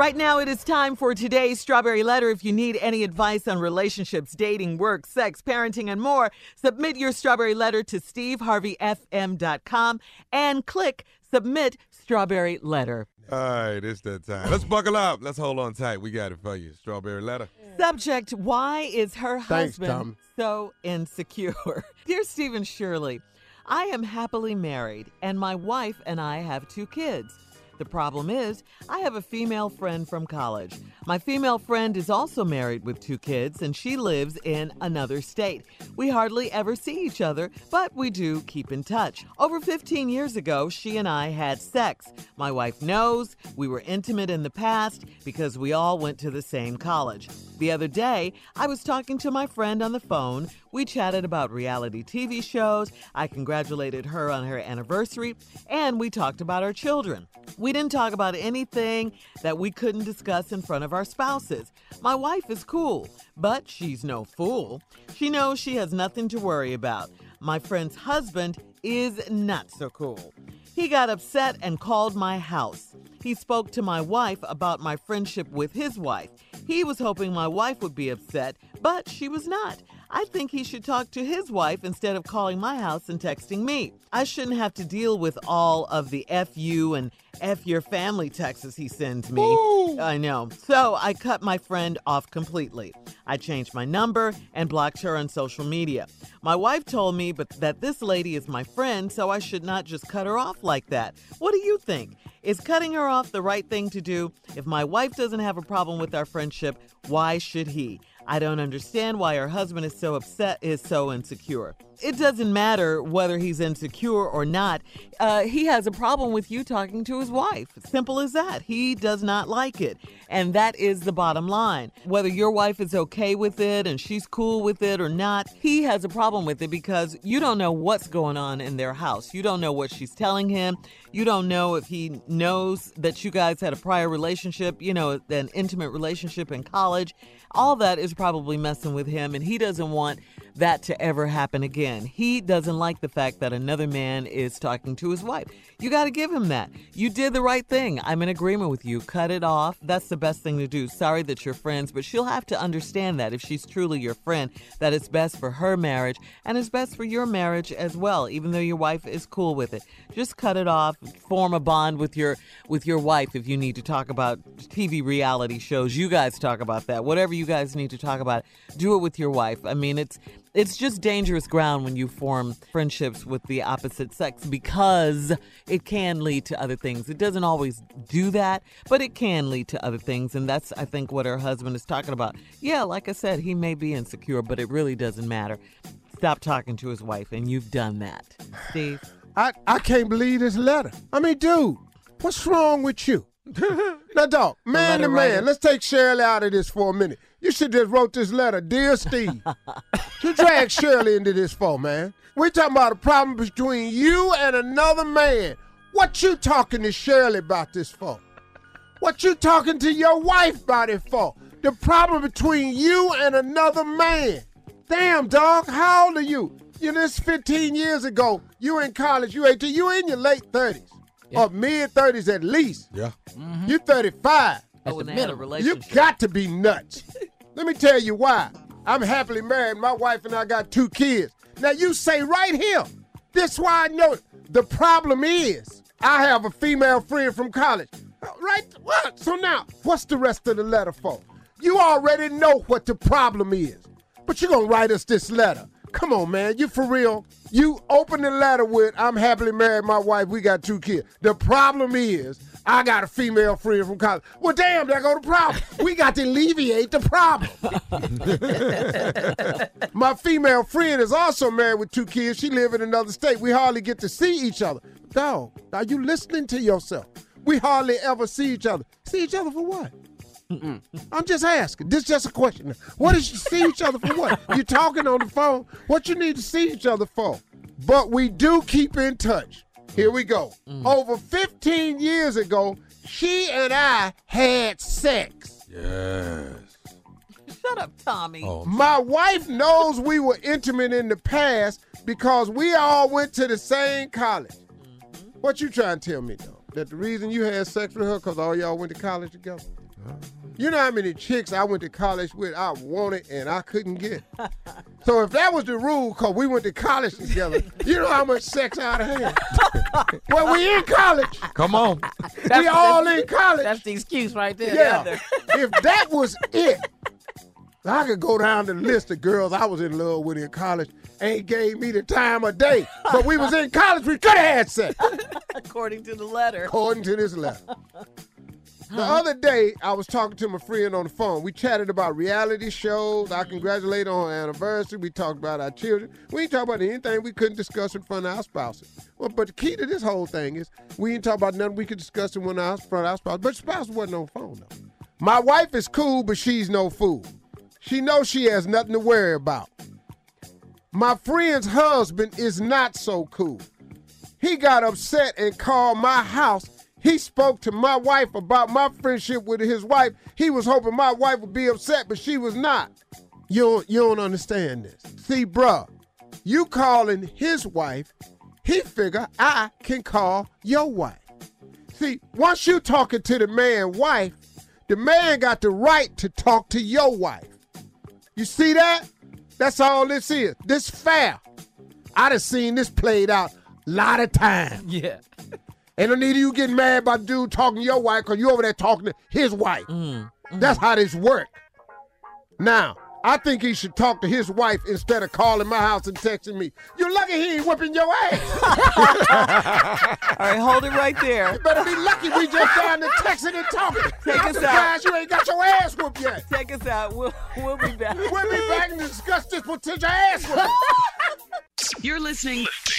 Right now, it is time for today's Strawberry Letter. If you need any advice on relationships, dating, work, sex, parenting, and more, submit your Strawberry Letter to steveharveyfm.com and click Submit Strawberry Letter. All right, it's that time. Let's buckle up. Let's hold on tight. We got it for you. Strawberry letter. Subject Why is her Thanks, husband Tom. so insecure? Dear Stephen Shirley, I am happily married, and my wife and I have two kids. The problem is, I have a female friend from college. My female friend is also married with two kids, and she lives in another state. We hardly ever see each other, but we do keep in touch. Over 15 years ago, she and I had sex. My wife knows we were intimate in the past because we all went to the same college. The other day, I was talking to my friend on the phone. We chatted about reality TV shows. I congratulated her on her anniversary, and we talked about our children. We didn't talk about anything that we couldn't discuss in front of our spouses. My wife is cool, but she's no fool. She knows she has nothing to worry about. My friend's husband is not so cool. He got upset and called my house. He spoke to my wife about my friendship with his wife. He was hoping my wife would be upset, but she was not. I think he should talk to his wife instead of calling my house and texting me. I shouldn't have to deal with all of the F you and F your family texts he sends me. I know. So I cut my friend off completely. I changed my number and blocked her on social media. My wife told me but that this lady is my friend, so I should not just cut her off like that. What do you think? Is cutting her off the right thing to do? If my wife doesn't have a problem with our friendship, why should he? I don't understand why her husband is so upset, is so insecure. It doesn't matter whether he's insecure or not. Uh, he has a problem with you talking to his wife. Simple as that. He does not like it. And that is the bottom line. Whether your wife is okay with it and she's cool with it or not, he has a problem with it because you don't know what's going on in their house. You don't know what she's telling him. You don't know if he knows that you guys had a prior relationship, you know, an intimate relationship in college. All that is probably messing with him, and he doesn't want that to ever happen again. He doesn't like the fact that another man is talking to his wife. You got to give him that. You did the right thing. I'm in agreement with you. Cut it off. That's the best thing to do. Sorry that you're friends, but she'll have to understand that if she's truly your friend, that it's best for her marriage and it's best for your marriage as well, even though your wife is cool with it. Just cut it off. Form a bond with your with your wife if you need to talk about TV reality shows. You guys talk about that. Whatever you guys need to talk about, do it with your wife. I mean, it's it's just dangerous ground when you form friendships with the opposite sex because it can lead to other things. It doesn't always do that, but it can lead to other things. And that's, I think, what her husband is talking about. Yeah, like I said, he may be insecure, but it really doesn't matter. Stop talking to his wife, and you've done that. Steve? I, I can't believe this letter. I mean, dude, what's wrong with you? now, dog, man to letter writer. man, let's take Shirley out of this for a minute. You should just wrote this letter, dear Steve. you drag Shirley into this for, man. We're talking about a problem between you and another man. What you talking to Shirley about this for? What you talking to your wife about it for? The problem between you and another man. Damn, dog, how old are you? You know, this 15 years ago. You in college, you 18, you in your late 30s. Or mid 30s at least. Yeah. You 35. Oh, when they had a relationship. You got to be nuts. Let me tell you why. I'm happily married. My wife and I got two kids. Now you say right here, this why I know it. The problem is I have a female friend from college. Uh, Right? What? So now, what's the rest of the letter for? You already know what the problem is. But you're gonna write us this letter. Come on, man. You for real? You open the letter with I'm happily married, my wife, we got two kids. The problem is I got a female friend from college. Well, damn, there go the problem. We got to alleviate the problem. My female friend is also married with two kids. She live in another state. We hardly get to see each other. Dog, are you listening to yourself? We hardly ever see each other. See each other for what? I'm just asking. This is just a question. What is you see each other for what? You talking on the phone? What you need to see each other for? But we do keep in touch. Here we go. Mm. Over 15 years ago, she and I had sex. Yes. Shut up, Tommy. Oh, My wife knows we were intimate in the past because we all went to the same college. Mm-hmm. What you trying to tell me though? That the reason you had sex with her because all y'all went to college together? You know how many chicks I went to college with I wanted and I couldn't get? so if that was the rule because we went to college together, you know how much sex I'd have had? well, we in college. come on. we all in college. That's the excuse right there. Yeah. if that was it, I could go down the list of girls I was in love with in college. Ain't gave me the time of day. But we was in college, we could have had sex, According to the letter. according to this letter. The other day, I was talking to my friend on the phone. We chatted about reality shows. I congratulated her on her anniversary. We talked about our children. We ain't talk about anything we couldn't discuss in front of our spouses. Well, but the key to this whole thing is we ain't talk about nothing we could discuss in front of our, front of our spouse. But spouse wasn't on the phone though. My wife is cool, but she's no fool. She knows she has nothing to worry about. My friend's husband is not so cool. He got upset and called my house. He spoke to my wife about my friendship with his wife. He was hoping my wife would be upset, but she was not. You don't, you don't understand this. See, bruh, you calling his wife, he figure I can call your wife. See, once you talking to the man wife, the man got the right to talk to your wife. You see that? That's all this is. This fair. I done seen this played out a lot of times. Yeah. Ain't no need of you getting mad about dude talking to your wife because you over there talking to his wife. Mm, mm. That's how this work. Now, I think he should talk to his wife instead of calling my house and texting me. You're lucky he ain't whipping your ass. All right, hold it right there. You better be lucky we just down to texting and talking. Take I'm us surprised you ain't got your ass whooped yet. Take us out. We'll, we'll be back. We'll be back and discuss this potential ass whooping. You're listening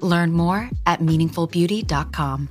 Learn more at meaningfulbeauty.com.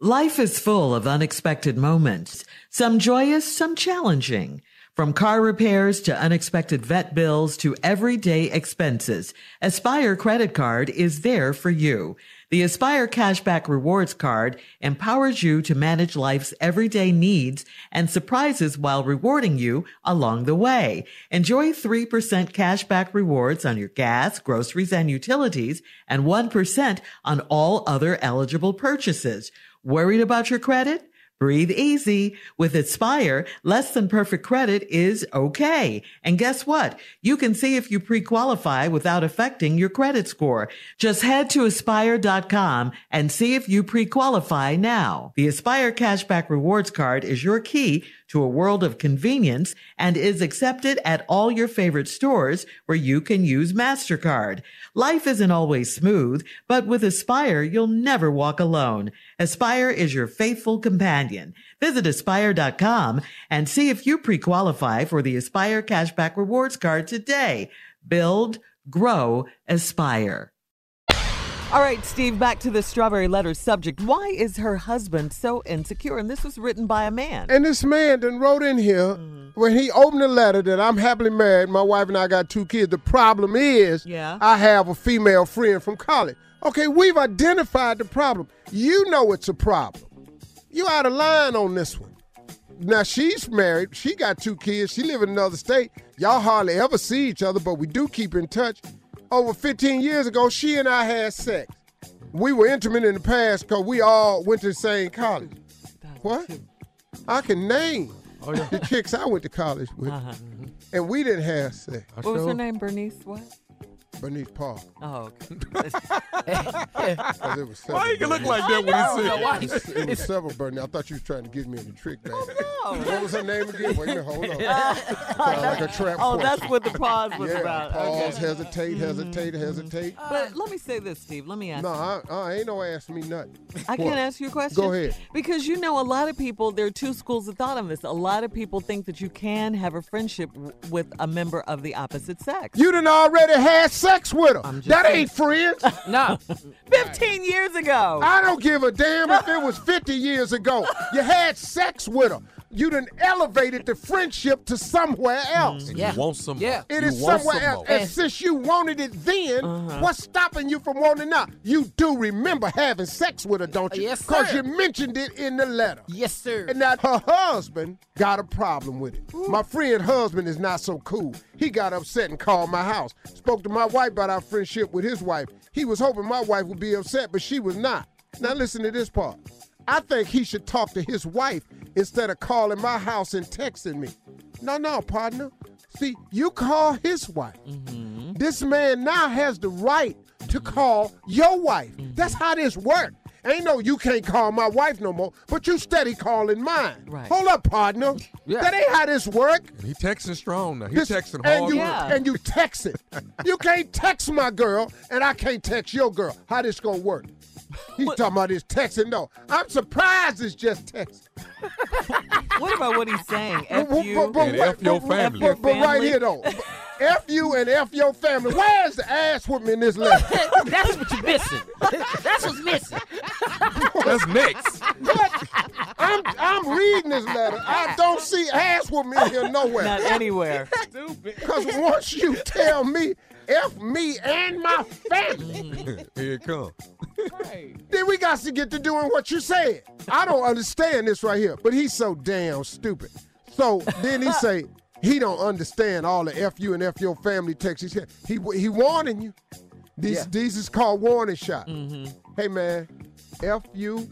Life is full of unexpected moments, some joyous, some challenging. From car repairs to unexpected vet bills to everyday expenses, Aspire Credit Card is there for you. The Aspire Cashback Rewards Card empowers you to manage life's everyday needs and surprises while rewarding you along the way. Enjoy 3% cashback rewards on your gas, groceries, and utilities, and 1% on all other eligible purchases. Worried about your credit? Breathe easy. With Aspire, less than perfect credit is okay. And guess what? You can see if you pre-qualify without affecting your credit score. Just head to aspire.com and see if you pre-qualify now. The Aspire Cashback Rewards Card is your key to a world of convenience and is accepted at all your favorite stores where you can use MasterCard. Life isn't always smooth, but with Aspire, you'll never walk alone. Aspire is your faithful companion. Visit aspire.com and see if you pre-qualify for the Aspire Cashback Rewards Card today. Build, grow, aspire. All right, Steve, back to the strawberry letter subject. Why is her husband so insecure? And this was written by a man. And this man then wrote in here Mm-hmm. when he opened the letter that I'm happily married. My wife and I got two kids. The problem is, Yeah. I have a female friend from college. Okay, we've identified the problem. You know it's a problem. You out of line on this one. Now she's married. She got two kids. She live in another state. Y'all hardly ever see each other, but we do keep in touch. Over 15 years ago, she and I had sex. We were intimate in the past because we all went to the same college. What? I can name oh, the chicks I went to college with, uh-huh. and we didn't have sex. What was her name? Bernice what? Bernice Paul. Oh, okay. 'Cause it was several Why you can look Bernice. like that when know, he said It was, it was several Bernice. I thought you was trying to give me in a trick, man. no. What was her name again? Wait a minute, hold on. Sound like a trap Oh, question. that's what the pause was yeah, about. pause, Okay. Mm-hmm. hesitate, hesitate, hesitate. But let me say this, Steve. Let me ask. No, I, I ain't no ask me nothing. I What? can't ask you a question. Go ahead. Because you know, a lot of people, there are two schools of thought on this. A lot of people think that you can have a friendship w- with a member of the opposite sex. You done already had sex with her. That saying. ain't friends. No. 15 years ago. I don't give a damn if it was 50 years ago. You had sex with her. You done elevated the friendship to somewhere mm-hmm. else. And Yeah. You want some Yeah. more. It you is want somewhere some else. more. And since you wanted it then, uh-huh. what's stopping you from wanting it now? You do remember having sex with her, don't you? Yes, sir. Because you mentioned it in the letter. Yes, sir. And now her husband got a problem with it. My friend husband is not so cool. He got upset and called my house. Spoke to my wife about our friendship with his wife. He was hoping my wife would be upset, but she was not. Now listen to this part. I think he should talk to his wife instead of calling my house and texting me. No, no, partner. See, you call his wife. Mm-hmm. This man now has the right to mm-hmm. call your wife. Mm-hmm. That's how this works. Ain't no you can't call my wife no more, but you steady calling mine. Right. Hold up, partner. Yeah. That ain't how this work. And he texting strong now. He This- texting and hard. you Yeah. and you text it. you can't text my girl, and I can't text your girl. How this gonna work? He's talking about his texting. No, I'm surprised it's just text. What about what he's saying? F you. but- but And wait, F your family. But, but right here though, F you and F your family. Where's the ass whooping in this letter? That's what you're missing. That's what's missing. That's next. What? I'm I'm reading this letter. I don't see ass whooping in here nowhere. Not anywhere. Stupid. Because once you tell me F me and my family, Here it comes. Then we got to get to doing what you said. I don't understand this right here, but he's so damn stupid. So then he say he don't understand all the F you and F your family texts. He he, he warning you. These Yeah. these is called warning shot. Mm-hmm. Hey man, F you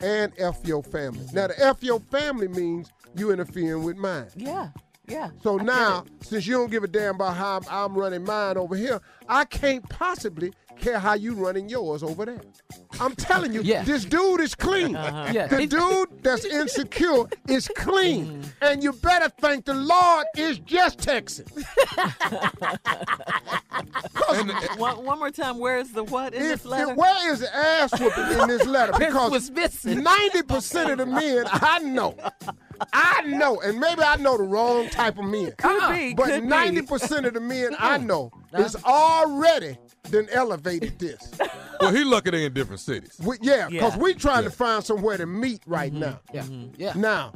and F your family. Now the F your family means you interfering with mine. Yeah. Yeah. So I now, since you don't give a damn about how I'm, I'm running mine over here, I can't possibly care how you running yours over there. I'm telling you, Yeah. this dude is clean. Uh-huh. Yeah. The dude that's insecure is clean. Mm. And you better thank the Lord is just Texas. One, one more time. Where is the what in If, this letter? if- where is the ass whooping in this letter? Because was missing. 90% of the men I know, I know, and maybe I know the wrong type of men. Could be. But ninety percent of the men I know is already done elevated this. well, he lucky they in different cities. We, yeah, because Yeah. we trying to find somewhere to meet right mm-hmm. now. Yeah. Mm-hmm. Yeah. Now,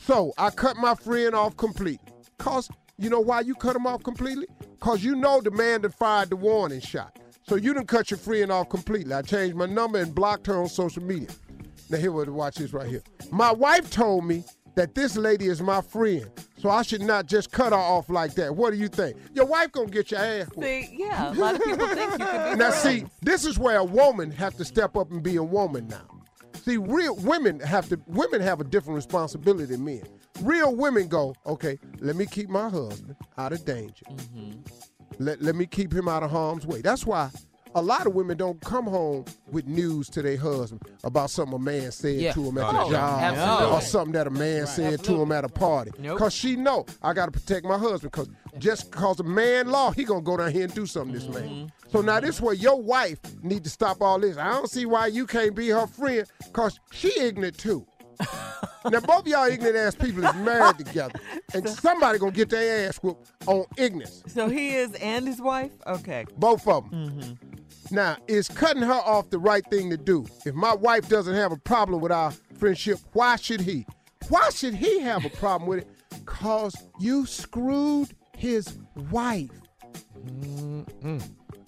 so I cut my friend off completely. Cause you know why you cut him off completely? Cause you know the man that fired the warning shot. So you didn't cut your friend off completely. I changed my number and blocked her on social media. Now here, what watch this right here. My wife told me that this lady is my friend, so I should not just cut her off like that. What do you think? Your wife gonna get your ass whooped. See, yeah, a lot of people think you could be Now, see, this is where a woman have to step up and be a woman now. See, real women have to. Women have a different responsibility than men. Real women go, okay, let me keep my husband out of danger. Mm-hmm. Let let me keep him out of harm's way. That's why a lot of women don't come home with news to their husband about something a man said Yeah. to him at Oh, the job Absolutely. or something that a man said to him at a party. Nope. Cause she know I gotta protect my husband. Cause just cause a man law, he gonna go down here and do something. This man. Mm-hmm. So now this where your wife need to stop all this. I don't see why you can't be her friend. Cause she ignorant too. now both y'all ignorant ass people is married together, and somebody gonna get their ass whooped on ignorance. So he is and his wife? Okay. Both of them. Mm-hmm. Now, is cutting her off the right thing to do? If my wife doesn't have a problem with our friendship, why should he? Why should he have a problem with it? Cause you screwed his wife.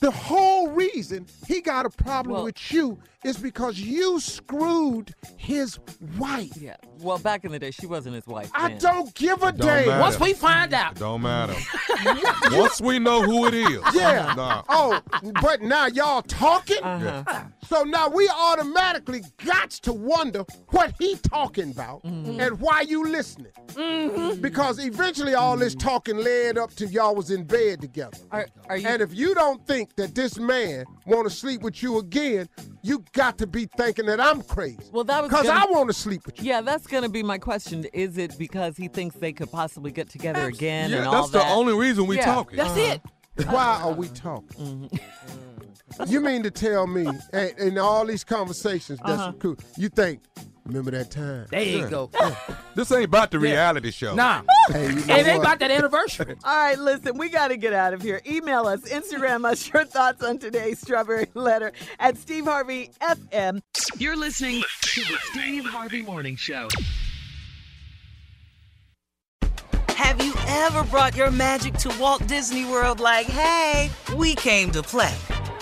The whole reason he got a problem Well- with you is because you screwed his wife. Yeah. Well, back in the day, she wasn't his wife. I then. don't give a damn. matter. Once we find out, Don't matter. Once we know who it is. Yeah. Nah. Oh, but now y'all talking? Uh-huh. So now we automatically got to wonder what he talking about Mm-hmm. and why you listening. Mm-hmm. Because eventually all this talking led up to y'all was in bed together. Are, are you? And if you don't think that this man want to sleep with you again, you got to be thinking that I'm crazy. Well, that was because gonna- I want to sleep with you. yeah, that's going to be my question. Is it because he thinks they could possibly get together again Yeah, and that's all the that? only reason we Yeah, talking. that's uh-huh. it. Why are we talking? Mm-hmm. Mm. You mean to tell me, and in all these conversations, that's Uh-huh. cool. You think, remember that time? There you go. This ain't about the reality show. Nah. Hey, you know And it ain't about that anniversary. All right, listen, we got to get out of here. Email us, Instagram us your thoughts on today's Strawberry Letter at Steve Harvey FM. You're listening to the Steve Harvey Morning Show. Have you ever brought your magic to Walt Disney World like, hey, we came to play?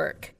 Work.